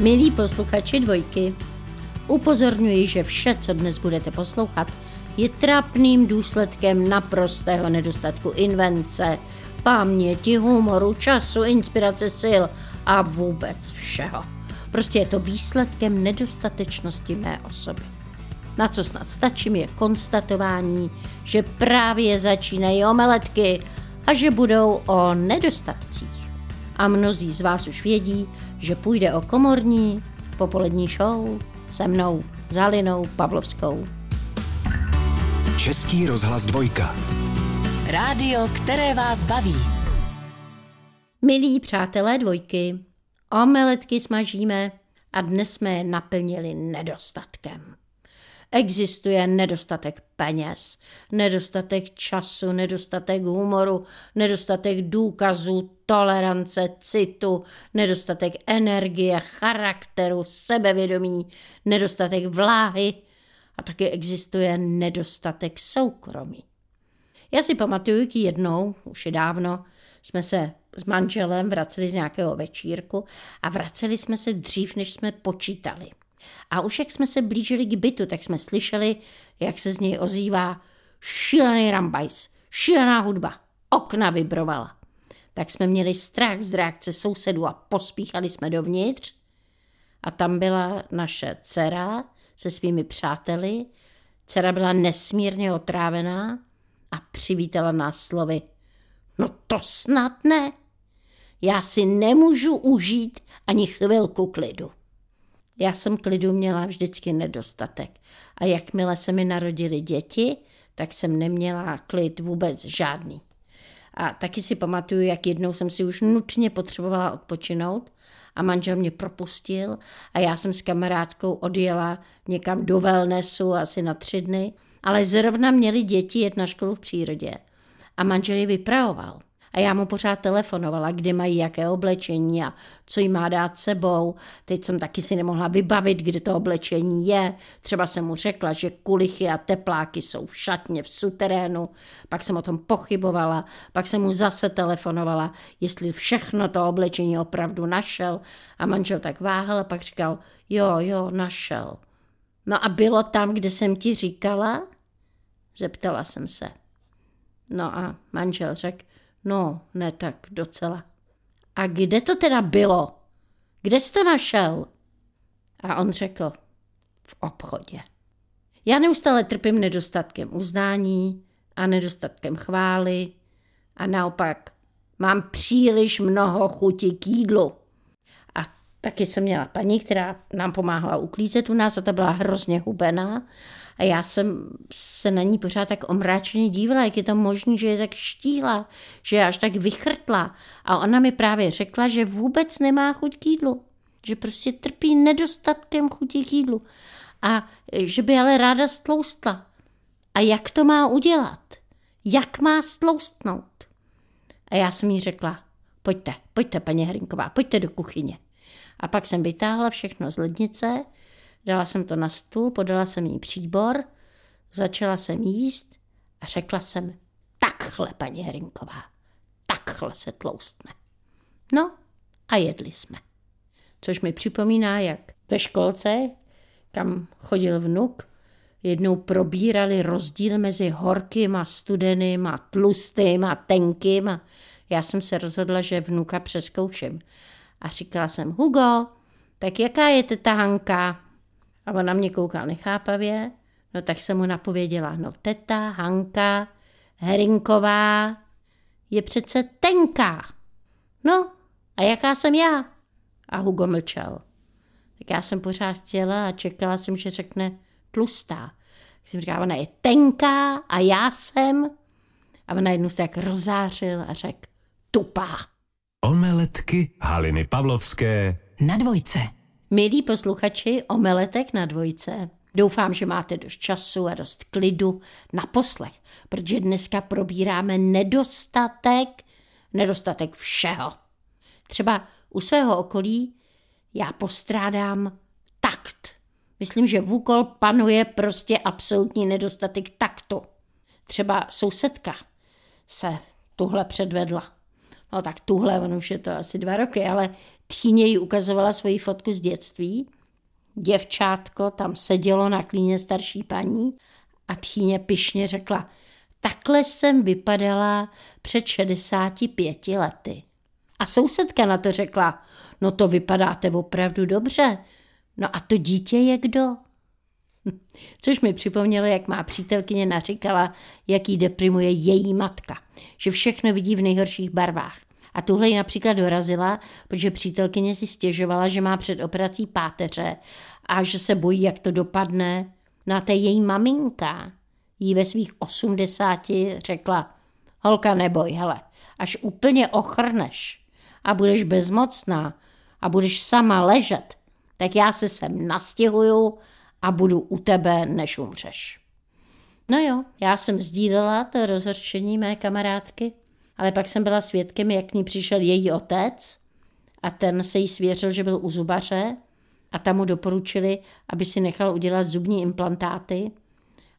Milí posluchači dvojky, upozorňuji, že vše, co dnes budete poslouchat, je trapným důsledkem naprostého nedostatku invence, paměti, humoru, času, inspirace sil a vůbec všeho. Prostě je to výsledkem nedostatečnosti mé osoby. Na co snad stačím je konstatování, že právě začínají omeletky a že budou o nedostatcích. A mnozí z vás už vědí, že půjde o komorní popolední show se mnou, Zalinou Pavlovskou. Český rozhlas dvojka. Rádio, které vás baví. Milí přátelé dvojky, omeletky smažíme a dnes jsme je naplnili nedostatkem. Existuje nedostatek peněz, nedostatek času, nedostatek humoru, nedostatek důkazů, tolerance, citu, nedostatek energie, charakteru, sebevědomí, nedostatek vláhy a taky existuje nedostatek soukromí. Já si pamatuju, jak jednou, už je dávno, jsme se s manželem vraceli z nějakého večírku a vraceli jsme se dřív, než jsme počítali. A už jak jsme se blížili k bytu, tak jsme slyšeli, jak se z něj ozývá šílený rambajs, šílená hudba, okna vibrovala. Tak jsme měli strach z reakce sousedů a pospíchali jsme dovnitř. A tam byla naše dcera se svými přáteli. Dcera byla nesmírně otrávená a přivítala nás slovy. No to snad ne. Já si nemůžu užít ani chvilku klidu. Já jsem klidu měla vždycky nedostatek. A jakmile se mi narodili děti, tak jsem neměla klid vůbec žádný. A taky si pamatuju, jak jednou jsem si už nutně potřebovala odpočinout a manžel mě propustil a já jsem s kamarádkou odjela někam do wellnessu asi na tři dny, ale zrovna měli děti jet na školu v přírodě a manžel je vypravoval. A já mu pořád telefonovala, kdy mají jaké oblečení a co jí má dát sebou. Teď jsem taky si nemohla vybavit, kde to oblečení je. Třeba jsem mu řekla, že kulichy a tepláky jsou v šatně v suterénu. Pak jsem o tom pochybovala. Pak jsem mu zase telefonovala, jestli všechno to oblečení opravdu našel. A manžel tak váhal a pak říkal, jo, jo, našel. No a bylo tam, kde jsem ti říkala? Zeptala jsem se. No a manžel řekl, No, ne tak docela. A kde to teda bylo? Kde jsi to našel? A on řekl, v obchodě. Já neustále trpím nedostatkem uznání a nedostatkem chvály a naopak mám příliš mnoho chuti k jídlu. Taky jsem měla paní, která nám pomáhala uklízet u nás a ta byla hrozně hubená a já jsem se na ní pořád tak omráčeně dívala, jak je to možné, že je tak štíhla, že je až tak vychrtla. A ona mi právě řekla, že vůbec nemá chuť k jídlu. Že prostě trpí nedostatkem chutí k jídlu. A že by ale ráda stloustla. A jak to má udělat? Jak má stloustnout? A já jsem jí řekla, pojďte, pojďte, paní Hrinková, pojďte do kuchyně. A pak jsem vytáhla všechno z lednice, Dala jsem to na stůl, podala jsem jí příbor, začala jsem jíst a řekla jsem, takhle, paní Herinková, takhle se tloustne. No a jedli jsme. Což mi připomíná, jak ve školce, kam chodil vnuk, jednou probírali rozdíl mezi horkým a studeným a tlustým a tenkým a já jsem se rozhodla, že vnuka přeskouším. A říkala jsem, Hugo, tak jaká je teta Hanka? A on na mě koukal nechápavě, no tak jsem mu napověděla, no teta, Hanka, Herinková je přece tenká. No, a jaká jsem já? A Hugo mlčel. Tak já jsem pořád chtěla a čekala jsem, že řekne tlustá. Tak jsem říkala, ona je tenká a já jsem. A on najednou se tak rozářil a řekl, tupá. Omeletky Haliny Pavlovské Na dvojce. Milí posluchači omeletek na dvojce, doufám, že máte dost času a dost klidu na poslech, protože dneska probíráme nedostatek, nedostatek všeho. Třeba u svého okolí já postrádám takt. Myslím, že v úkol panuje prostě absolutní nedostatek taktu. Třeba sousedka se tuhle předvedla. No tak tuhle, on už je to asi dva roky, ale tchýně jí ukazovala svoji fotku z dětství. Děvčátko tam sedělo na klíně starší paní a tchýně pyšně řekla, takhle jsem vypadala před 65 lety. A sousedka na to řekla, no to vypadáte opravdu dobře. No a to dítě je kdo? Což mi připomnělo, jak má přítelkyně naříkala, jak jí deprimuje její matka, že všechno vidí v nejhorších barvách. A tuhle ji například dorazila, protože přítelkyně si stěžovala, že má před operací páteře a že se bojí, jak to dopadne. No té její maminka jí ve svých osmdesáti řekla, holka neboj, hele, až úplně ochrneš a budeš bezmocná a budeš sama ležet, tak já se sem nastěhuju a budu u tebe, než umřeš. No jo, já jsem sdílela to rozhorčení mé kamarádky, ale pak jsem byla svědkem, jak k ní přišel její otec a ten se jí svěřil, že byl u zubaře a tam mu doporučili, aby si nechal udělat zubní implantáty,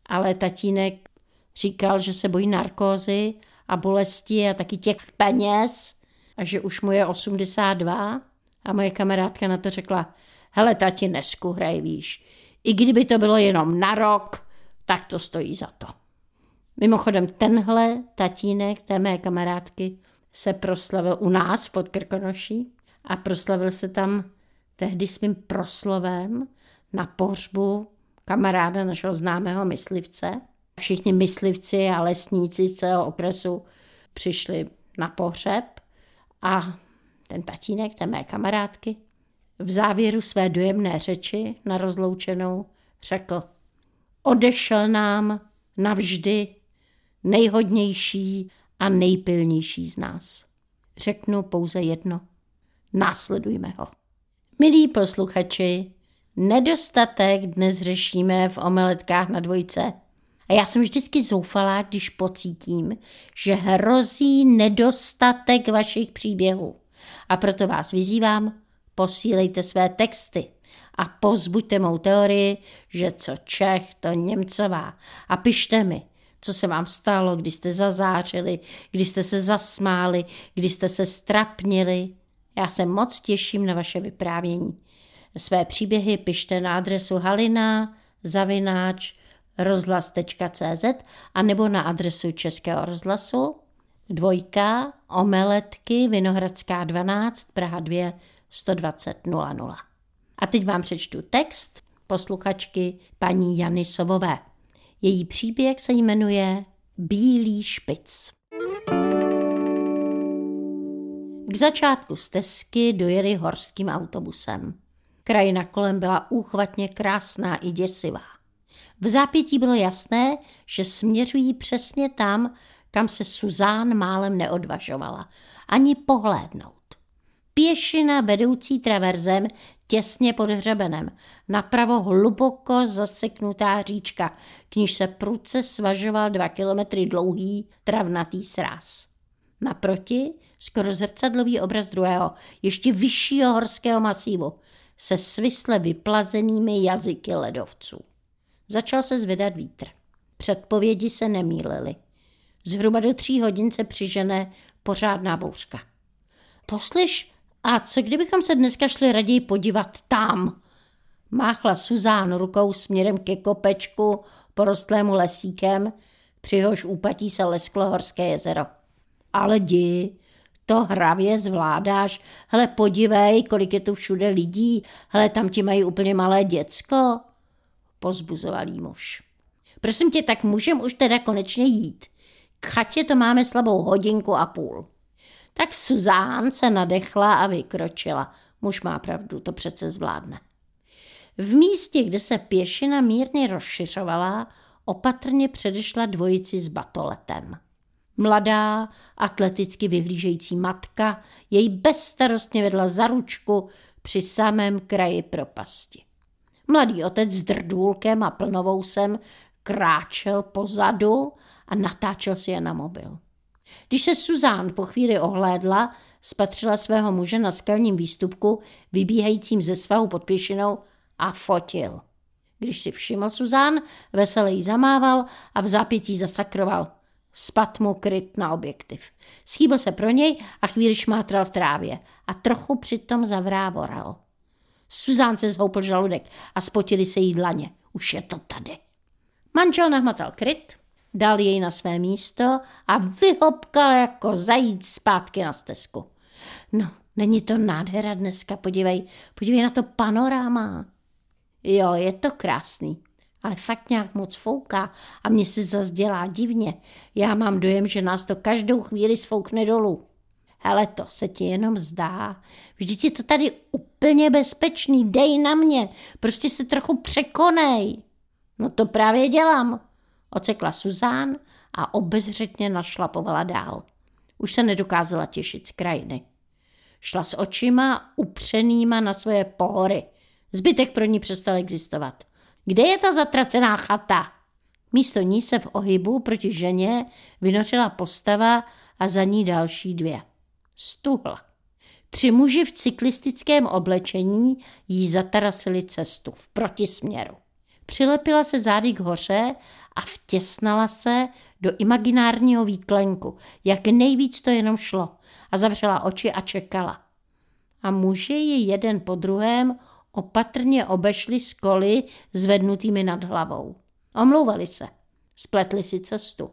ale tatínek říkal, že se bojí narkózy a bolesti a taky těch peněz a že už mu je 82 a moje kamarádka na to řekla, hele tati, neskuhraj, víš, i kdyby to bylo jenom na rok, tak to stojí za to. Mimochodem, tenhle tatínek té mé kamarádky se proslavil u nás pod Krkonoší a proslavil se tam tehdy svým proslovem na pohřbu kamaráda našeho známého myslivce. Všichni myslivci a lesníci z celého okresu přišli na pohřeb a ten tatínek té mé kamarádky v závěru své dojemné řeči na rozloučenou řekl Odešel nám navždy nejhodnější a nejpilnější z nás. Řeknu pouze jedno. Následujme ho. Milí posluchači, nedostatek dnes řešíme v omeletkách na dvojce. A já jsem vždycky zoufalá, když pocítím, že hrozí nedostatek vašich příběhů. A proto vás vyzývám, posílejte své texty a pozbuďte mou teorii, že co Čech, to Němcová. A pište mi, co se vám stalo, když jste zazářili, když jste se zasmáli, když jste se strapnili. Já se moc těším na vaše vyprávění. Své příběhy pište na adresu halina zavináč rozhlas.cz a nebo na adresu Českého rozhlasu dvojka omeletky Vinohradská 12 Praha 2 120 00. A teď vám přečtu text posluchačky paní Jany Sovové. Její příběh se jmenuje Bílý špic. K začátku stezky dojeli horským autobusem. Krajina kolem byla úchvatně krásná i děsivá. V zápětí bylo jasné, že směřují přesně tam, kam se Suzán málem neodvažovala, ani pohlédnout. Pěšina vedoucí traverzem těsně pod hřebenem. Napravo hluboko zaseknutá říčka, k níž se prudce svažoval dva kilometry dlouhý travnatý sráz. Naproti skoro zrcadlový obraz druhého, ještě vyššího horského masívu, se svisle vyplazenými jazyky ledovců. Začal se zvedat vítr. Předpovědi se nemýlily. Zhruba do tří hodin se přižene pořádná bouřka. Poslyš, a co kdybychom se dneska šli raději podívat tam? Máchla Suzán rukou směrem ke kopečku porostlému lesíkem, při hož úpatí se lesklo horské jezero. Ale di, to hravě zvládáš. Hele, podívej, kolik je tu všude lidí. Hele, tam ti mají úplně malé děcko. Pozbuzoval jí muž. Prosím tě, tak můžem už teda konečně jít. K chatě to máme slabou hodinku a půl. Tak Suzán se nadechla a vykročila. Muž má pravdu, to přece zvládne. V místě, kde se pěšina mírně rozšiřovala, opatrně předešla dvojici s batoletem. Mladá, atleticky vyhlížející matka jej bezstarostně vedla za ručku při samém kraji propasti. Mladý otec s drdůlkem a plnovousem kráčel pozadu a natáčel si je na mobil. Když se Suzán po chvíli ohlédla, spatřila svého muže na skalním výstupku, vybíhajícím ze svahu pod pěšinou a fotil. Když si všiml Suzán, veselý zamával a v zápětí zasakroval. Spat mu kryt na objektiv. Schýbil se pro něj a chvíli šmátral v trávě a trochu přitom zavrávoral. Suzán se zhoupl žaludek a spotili se jí dlaně. Už je to tady. Manžel nahmatal kryt, dal jej na své místo a vyhopkal jako zajíc zpátky na stezku. No, není to nádhera dneska, podívej, podívej na to panoráma. Jo, je to krásný, ale fakt nějak moc fouká a mně se zase dělá divně. Já mám dojem, že nás to každou chvíli sfoukne dolů. Ale to se ti jenom zdá. Vždyť je to tady úplně bezpečný, dej na mě, prostě se trochu překonej. No to právě dělám, ocekla Suzán a obezřetně našlapovala dál. Už se nedokázala těšit z krajiny. Šla s očima upřenýma na svoje pohory. Zbytek pro ní přestal existovat. Kde je ta zatracená chata? Místo ní se v ohybu proti ženě vynořila postava a za ní další dvě. Stuhla. Tři muži v cyklistickém oblečení jí zatarasili cestu v protisměru. Přilepila se zády k hoře a vtěsnala se do imaginárního výklenku, jak nejvíc to jenom šlo, a zavřela oči a čekala. A muži ji jeden po druhém opatrně obešli z koly zvednutými nad hlavou. Omlouvali se, spletli si cestu.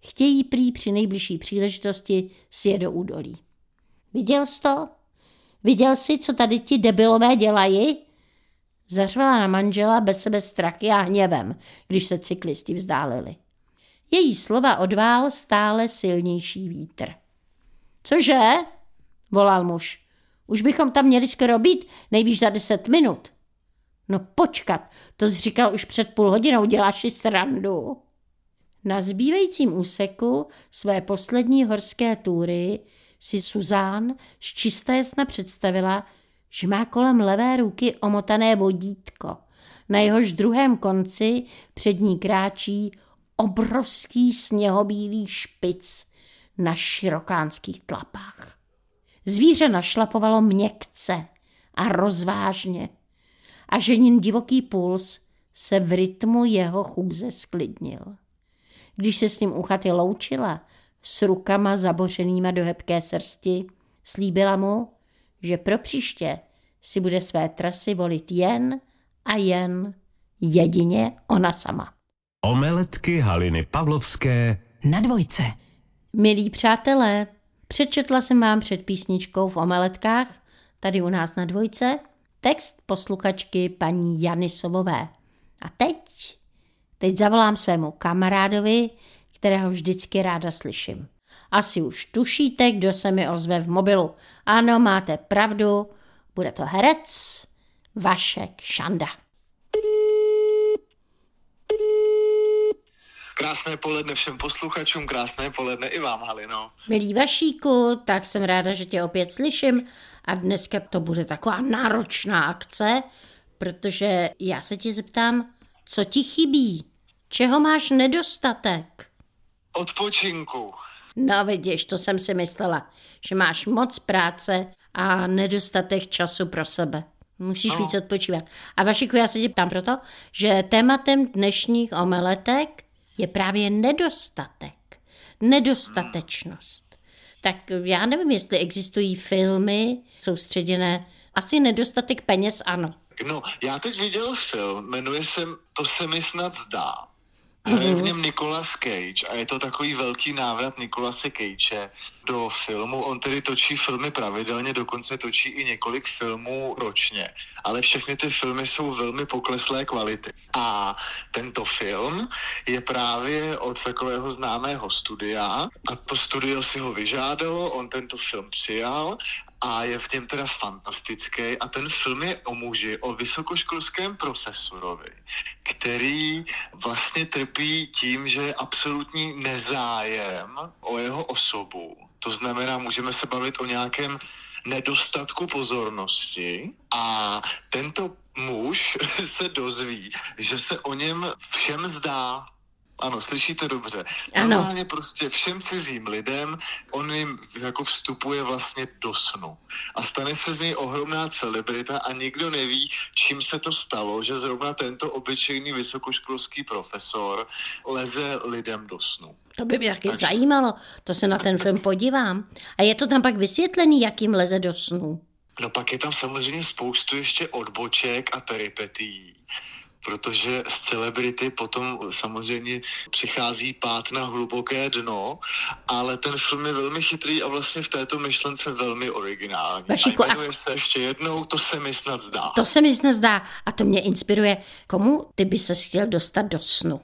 Chtějí prý při nejbližší příležitosti sjet do údolí. Viděl jsi to? Viděl jsi, co tady ti debilové dělají? Zařvala na manžela bez sebe strachy a hněvem, když se cyklisti vzdálili. Její slova odvál stále silnější vítr. Cože? volal muž. Už bychom tam měli skoro být, nejvíš za deset minut. No počkat, to jsi říkal už před půl hodinou, děláš si srandu. Na zbývajícím úseku své poslední horské túry si Suzán z čisté jasna představila, že má kolem levé ruky omotané vodítko. Na jehož druhém konci před ní kráčí obrovský sněhobílý špic na širokánských tlapách. Zvíře našlapovalo měkce a rozvážně a ženin divoký puls se v rytmu jeho chůze sklidnil. Když se s ním u chaty loučila, s rukama zabořenýma do hebké srsti, slíbila mu, že pro příště si bude své trasy volit jen a jen jedině ona sama. Omeletky Haliny Pavlovské Na dvojce. Milí přátelé, přečetla jsem vám před písničkou v Omeletkách, tady u nás na dvojce, text posluchačky paní Jany Sobové. A teď, teď zavolám svému kamarádovi, kterého vždycky ráda slyším. Asi už tušíte, kdo se mi ozve v mobilu. Ano, máte pravdu, bude to herec Vašek Šanda. Krásné poledne všem posluchačům, krásné poledne i vám, Halino. Milý Vašíku, tak jsem ráda, že tě opět slyším a dneska to bude taková náročná akce, protože já se tě zeptám, co ti chybí? Čeho máš nedostatek? Odpočinku. No vidíš, to jsem si myslela, že máš moc práce a nedostatek času pro sebe. Musíš No. víc odpočívat. A Vašiku, já se tě ptám proto, že tématem dnešních omeletek je právě nedostatek. Nedostatečnost. Tak já nevím, jestli existují filmy soustředěné. Asi nedostatek peněz, ano. No, já teď viděl film, jmenuje se To se mi snad zdá. Hraje v něm Nicolas Cage a je to takový velký návrat Nicolase Cage do filmu. On tedy točí filmy pravidelně, dokonce točí i několik filmů ročně. Ale všechny ty filmy jsou velmi pokleslé kvality. A tento film je právě od takového známého studia a to studio si ho vyžádalo, on tento film přijal a je v něm teda fantastický a ten film je o muži, o vysokoškolském profesorovi, který vlastně trpí tím, že je absolutní nezájem o jeho osobu. To znamená, můžeme se bavit o nějakém nedostatku pozornosti a tento muž se dozví, že se o něm všem zdá, Ano, slyšíte dobře. Ano. Normálně prostě všem cizím lidem, on jim jako vstupuje vlastně do snu. A stane se z něj ohromná celebrita a nikdo neví, čím se to stalo, že zrovna tento obyčejný vysokoškolský profesor leze lidem do snu. To by mě taky zajímalo, to se na ten film podívám. A je to tam pak vysvětlený, jak jim leze do snů. No pak je tam samozřejmě spoustu ještě odboček a peripetí protože z celebrity potom samozřejmě přichází pát na hluboké dno, ale ten film je velmi chytrý a vlastně v této myšlence velmi originální. Vašíku, a jmenuje se ještě jednou, to se mi snad zdá. To se mi snad zdá a to mě inspiruje. Komu ty by se chtěl dostat do snu?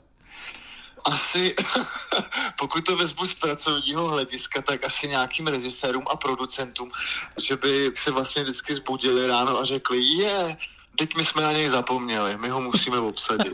Asi, pokud to vezmu z pracovního hlediska, tak asi nějakým režisérům a producentům, že by se vlastně vždycky zbudili ráno a řekli, je, teď my jsme na něj zapomněli, my ho musíme obsadit.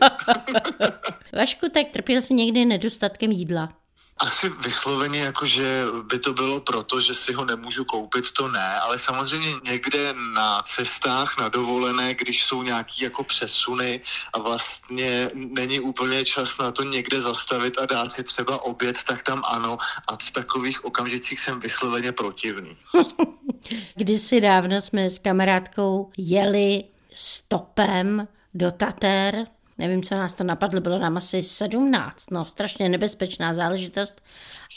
Vašku, tak trpěl jsi někdy nedostatkem jídla? Asi vysloveně jako, že by to bylo proto, že si ho nemůžu koupit, to ne, ale samozřejmě někde na cestách, na dovolené, když jsou nějaký jako přesuny a vlastně není úplně čas na to někde zastavit a dát si třeba oběd, tak tam ano a v takových okamžicích jsem vysloveně protivný. Kdysi dávno jsme s kamarádkou jeli stopem do Tater. Nevím, co nás to napadlo, bylo nám asi 17, no strašně nebezpečná záležitost.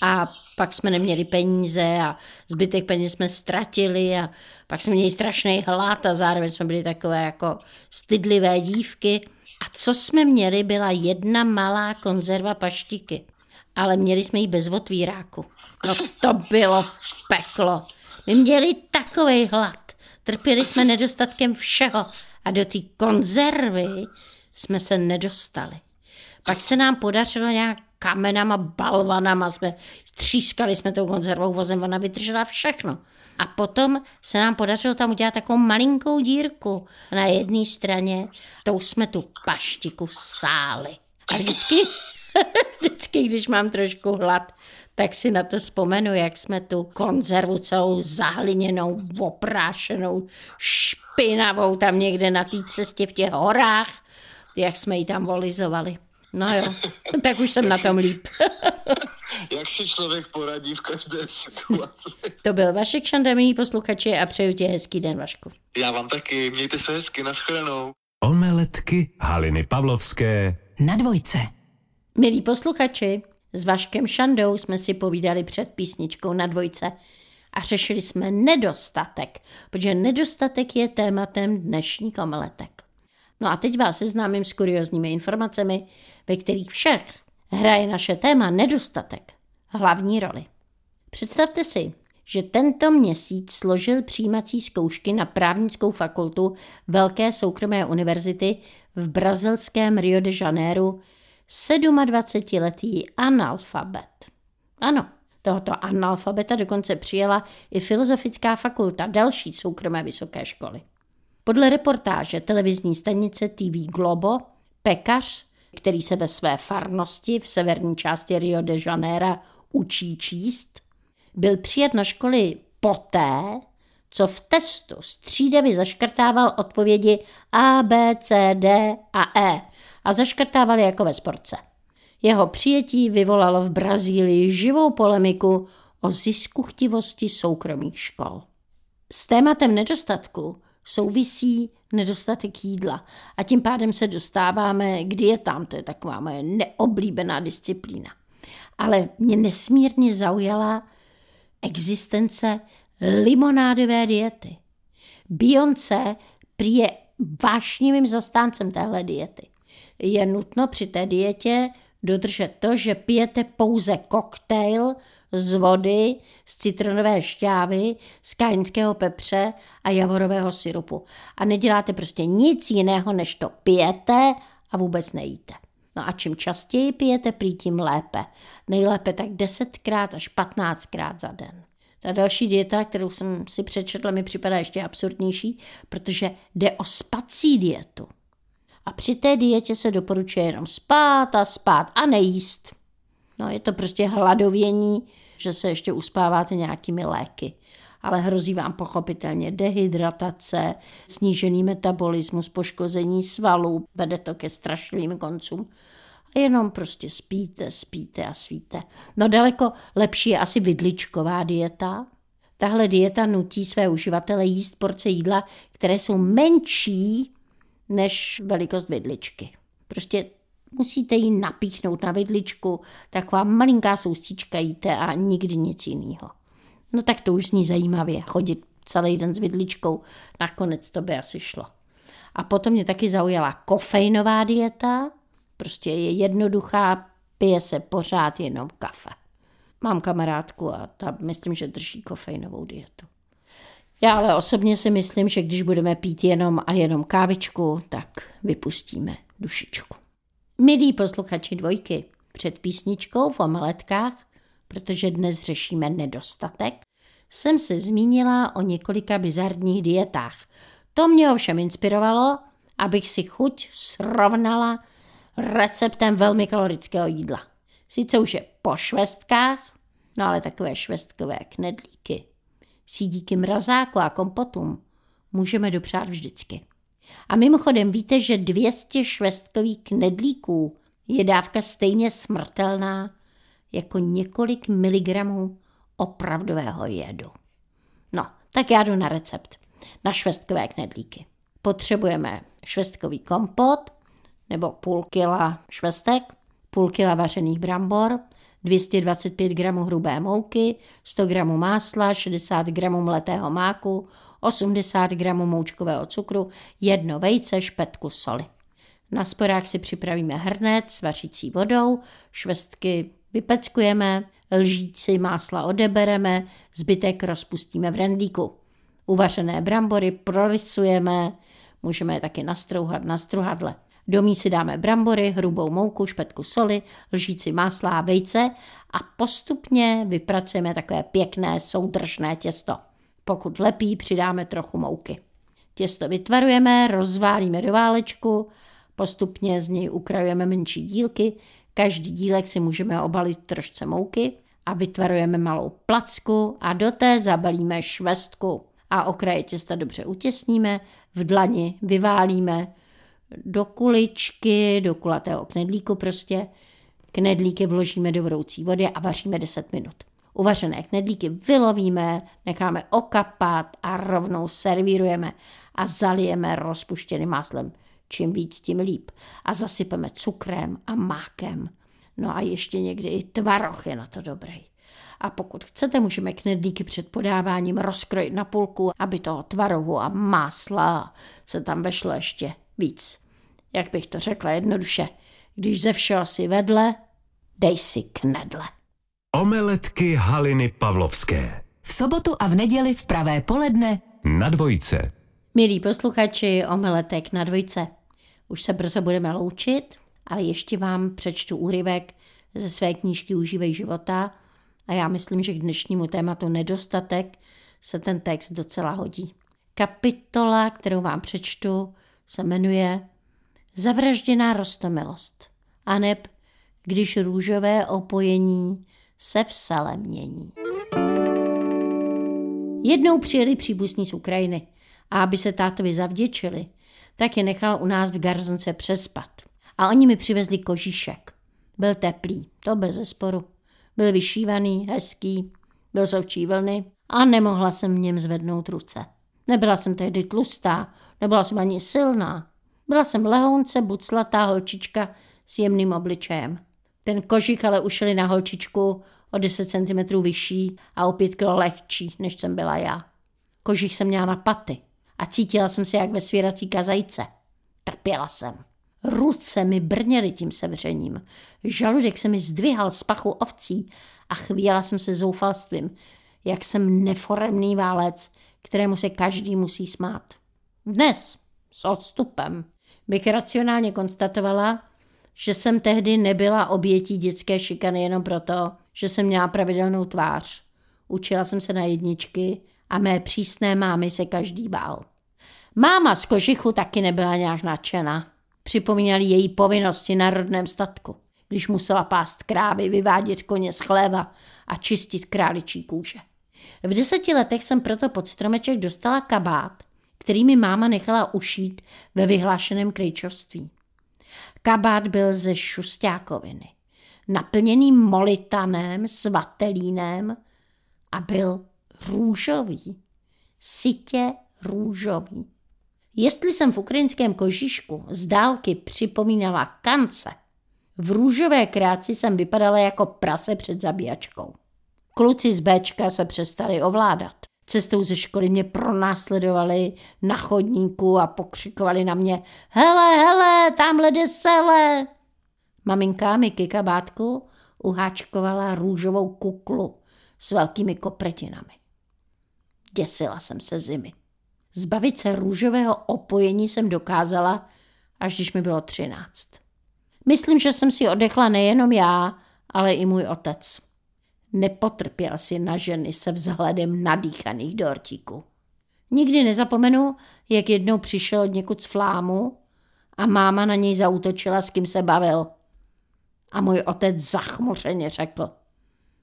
A pak jsme neměli peníze a zbytek peněz jsme ztratili a pak jsme měli strašný hlad a zároveň jsme byli takové jako stydlivé dívky. A co jsme měli, byla jedna malá konzerva paštiky. Ale měli jsme ji bez otvíráku. No to bylo peklo. My měli takový hlad. Trpěli jsme nedostatkem všeho a do té konzervy jsme se nedostali. Pak se nám podařilo nějak kamenama, balvanama, jsme střískali jsme tou konzervou vozem, ona vydržela všechno. A potom se nám podařilo tam udělat takovou malinkou dírku na jedné straně, tou jsme tu paštiku sáli. A vždycky, vždycky, když mám trošku hlad, tak si na to vzpomenu, jak jsme tu konzervu celou zahliněnou, oprášenou, špinavou tam někde na té cestě v těch horách, jak jsme ji tam volizovali. No jo, tak už jsem na tom líp. jak si člověk poradí v každé situaci. To byl Vašek Šanda, milí posluchači, a přeju ti hezký den, Vašku. Já vám taky, mějte se hezky, naschledanou. Omeletky Haliny Pavlovské Na dvojce. Milí posluchači, s Vaškem Šandou jsme si povídali před písničkou na dvojce a řešili jsme nedostatek, protože nedostatek je tématem dnešní komeletek. No a teď vás seznámím s kuriozními informacemi, ve kterých všech hraje naše téma nedostatek hlavní roli. Představte si, že tento měsíc složil přijímací zkoušky na právnickou fakultu Velké soukromé univerzity v brazilském Rio de Janeiro 27-letý analfabet. Ano, tohoto analfabeta dokonce přijela i Filozofická fakulta další soukromé vysoké školy. Podle reportáže televizní stanice TV Globo pekař, který se ve své farnosti v severní části Rio de Janeiro učí číst, byl přijat na školy poté, co v testu střídavě zaškrtával odpovědi A, B, C, D a E a zaškrtával jako ve sportce. Jeho přijetí vyvolalo v Brazílii živou polemiku o ziskuchtivosti soukromých škol. S tématem nedostatku souvisí nedostatek jídla a tím pádem se dostáváme k dietám, to je taková moje neoblíbená disciplína. Ale mě nesmírně zaujala existence limonádové diety. Beyoncé prý je vášnivým zastáncem téhle diety. Je nutno při té dietě dodržet to, že pijete pouze koktejl z vody, z citronové šťávy, z kaňského pepře a javorového syrupu. A neděláte prostě nic jiného, než to pijete a vůbec nejíte. No a čím častěji pijete, prý tím lépe. Nejlépe tak 10krát až 15krát za den. Ta další dieta, kterou jsem si přečetla, mi připadá ještě absurdnější, protože jde o spací dietu. A při té dietě se doporučuje jenom spát a spát a nejíst. No je to prostě hladovění, že se ještě uspáváte nějakými léky. Ale hrozí vám pochopitelně dehydratace, snížený metabolismus, poškození svalů, vede to ke strašlivým koncům. A jenom prostě spíte, spíte a spíte. No daleko lepší je asi vidličková dieta. Tahle dieta nutí své uživatele jíst porce jídla, které jsou menší než velikost vidličky. Prostě musíte ji napíchnout na vidličku, taková malinká soustička jíte a nikdy nic jiného. No tak to už zní zajímavě, chodit celý den s vidličkou, nakonec to by asi šlo. A potom mě taky zaujala kofeinová dieta, prostě je jednoduchá, pije se pořád jenom kafe. Mám kamarádku a ta myslím, že drží kofeinovou dietu. Já ale osobně si myslím, že když budeme pít jenom a jenom kávičku, tak vypustíme dušičku. Milí posluchači dvojky, před písničkou v omeletkách, protože dnes řešíme nedostatek, jsem se zmínila o několika bizarních dietách. To mě ovšem inspirovalo, abych si chuť srovnala receptem velmi kalorického jídla. Sice už je po švestkách, no ale takové švestkové knedlíky, sídíky mrazáku a kompotům můžeme dopřát vždycky. A mimochodem víte, že 200 švestkových knedlíků je dávka stejně smrtelná jako několik miligramů opravdového jedu. No, tak já jdu na recept. Na švestkové knedlíky. Potřebujeme švestkový kompot, nebo půl kila švestek, půl kila vařených brambor, 225 g hrubé mouky, 100 g másla, 60 g mletého máku, 80 g moučkového cukru, jedno vejce, špetku soli. Na sporách si připravíme hrnec s vařící vodou, švestky vypeckujeme, lžíci másla odebereme, zbytek rozpustíme v rendíku. Uvařené brambory prorysujeme, můžeme je taky nastrouhat na struhadle. Do mísy dáme brambory, hrubou mouku, špetku soli, lžíci másla a vejce a postupně vypracujeme takové pěkné soudržné těsto. Pokud lepí, přidáme trochu mouky. Těsto vytvarujeme, rozválíme do válečku, postupně z něj ukrajujeme menší dílky, každý dílek si můžeme obalit trošce mouky a vytvarujeme malou placku a do té zabalíme švestku a okraje těsta dobře utěsníme, v dlani vyválíme, do kuličky, do kulatého knedlíku prostě. Knedlíky vložíme do vroucí vody a vaříme 10 minut. Uvařené knedlíky vylovíme, necháme okapat a rovnou servírujeme a zalijeme rozpuštěným máslem. Čím víc, tím líp. A zasypeme cukrem a mákem. No a ještě někdy i tvaroh je na to dobrý. A pokud chcete, můžeme knedlíky před podáváním rozkrojit na půlku, aby toho tvarohu a másla se tam vešlo ještě víc. Jak bych to řekla jednoduše, když ze všeho si vedle, dej si knedle. Omeletky Haliny Pavlovské. V sobotu a v neděli v pravé poledne Na dvojce. Milí posluchači, omeletek na dvojce. Už se brzo budeme loučit, ale ještě vám přečtu úryvek ze své knížky Užívej života a já myslím, že k dnešnímu tématu nedostatek se ten text docela hodí. Kapitola, kterou vám přečtu, se jmenuje Zavražděná rostomilost. A neb, když růžové opojení se v sale mění. Jednou přijeli příbuzní z Ukrajiny a aby se tátovi zavděčili, tak je nechal u nás v garzonce přespat. A oni mi přivezli kožíšek. Byl teplý, to bez zesporu. Byl vyšívaný, hezký, byl z ovčí vlny a nemohla jsem v něm zvednout ruce. Nebyla jsem tehdy tlustá, nebyla jsem ani silná. Byla jsem lehounce, buclatá holčička s jemným obličejem. Ten kožich ale ušili na holčičku o 10 cm vyšší a o 5 kg lehčí, než jsem byla já. Kožich jsem měla na paty a cítila jsem se jak ve svěrací kazajce. Trpěla jsem. Ruce mi brněly tím sevřením. Žaludek se mi zdvihal z pachu ovcí a chvíjela jsem se zoufalstvím, jak jsem neforemný válec, kterému se každý musí smát. Dnes, s odstupem, bych racionálně konstatovala, že jsem tehdy nebyla obětí dětské šikany jenom proto, že jsem měla pravidelnou tvář. Učila jsem se na jedničky a mé přísné mámy se každý bál. Máma z kožichu taky nebyla nějak nadšena. Připomínali její povinnosti na rodném statku, když musela pást krávy, vyvádět koně z chléva a čistit králičí kůže. V deseti letech jsem proto pod stromeček dostala kabát, který mi máma nechala ušít ve vyhlášeném krejčovství. Kabát byl ze šustákoviny, naplněný molitanem, svatelínem a byl růžový, sitě růžový. Jestli jsem v ukrajinském kožišku z dálky připomínala kance, v růžové kráci jsem vypadala jako prase před zabíjačkou. Kluci z Bčka se přestali ovládat. Cestou ze školy mě pronásledovali na chodníku a pokřikovali na mě Hele, hele, tamhle jde sele. Maminka mi ke kabátku uháčkovala růžovou kuklu s velkými kopretinami. Děsila jsem se zimy. Zbavit se růžového opojení jsem dokázala, až když mi bylo třináct. Myslím, že jsem si odechla nejenom já, ale i můj otec. Nepotrpěl si na ženy se vzhledem nadýchaných dortíků. Nikdy nezapomenu, jak jednou přišel od někud z flámu a máma na něj zautočila, s kým se bavil. A můj otec zachmuřeně řekl.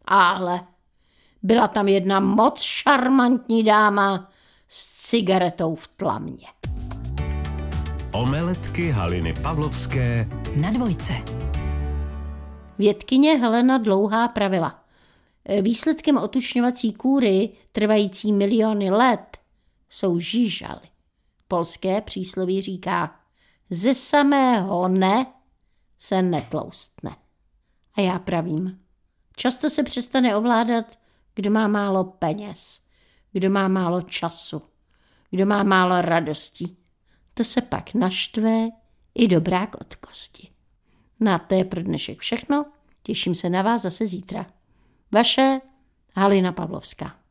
Ale byla tam jedna moc šarmantní dáma s cigaretou v tlamě. Omeletky Haliny Pavlovské Na dvojce. Vědkyně Helena Dlouhá pravila. Výsledkem otučňovací kůry, trvající miliony let, jsou žížaly. Polské přísloví říká, ze samého ne se netloustne. A já pravím, často se přestane ovládat, kdo má málo peněz, kdo má málo času, kdo má málo radosti. To se pak naštve i dobrák od kosti. No a to je pro dnešek všechno. Těším se na vás zase zítra. Vaše Halina Pavlovská.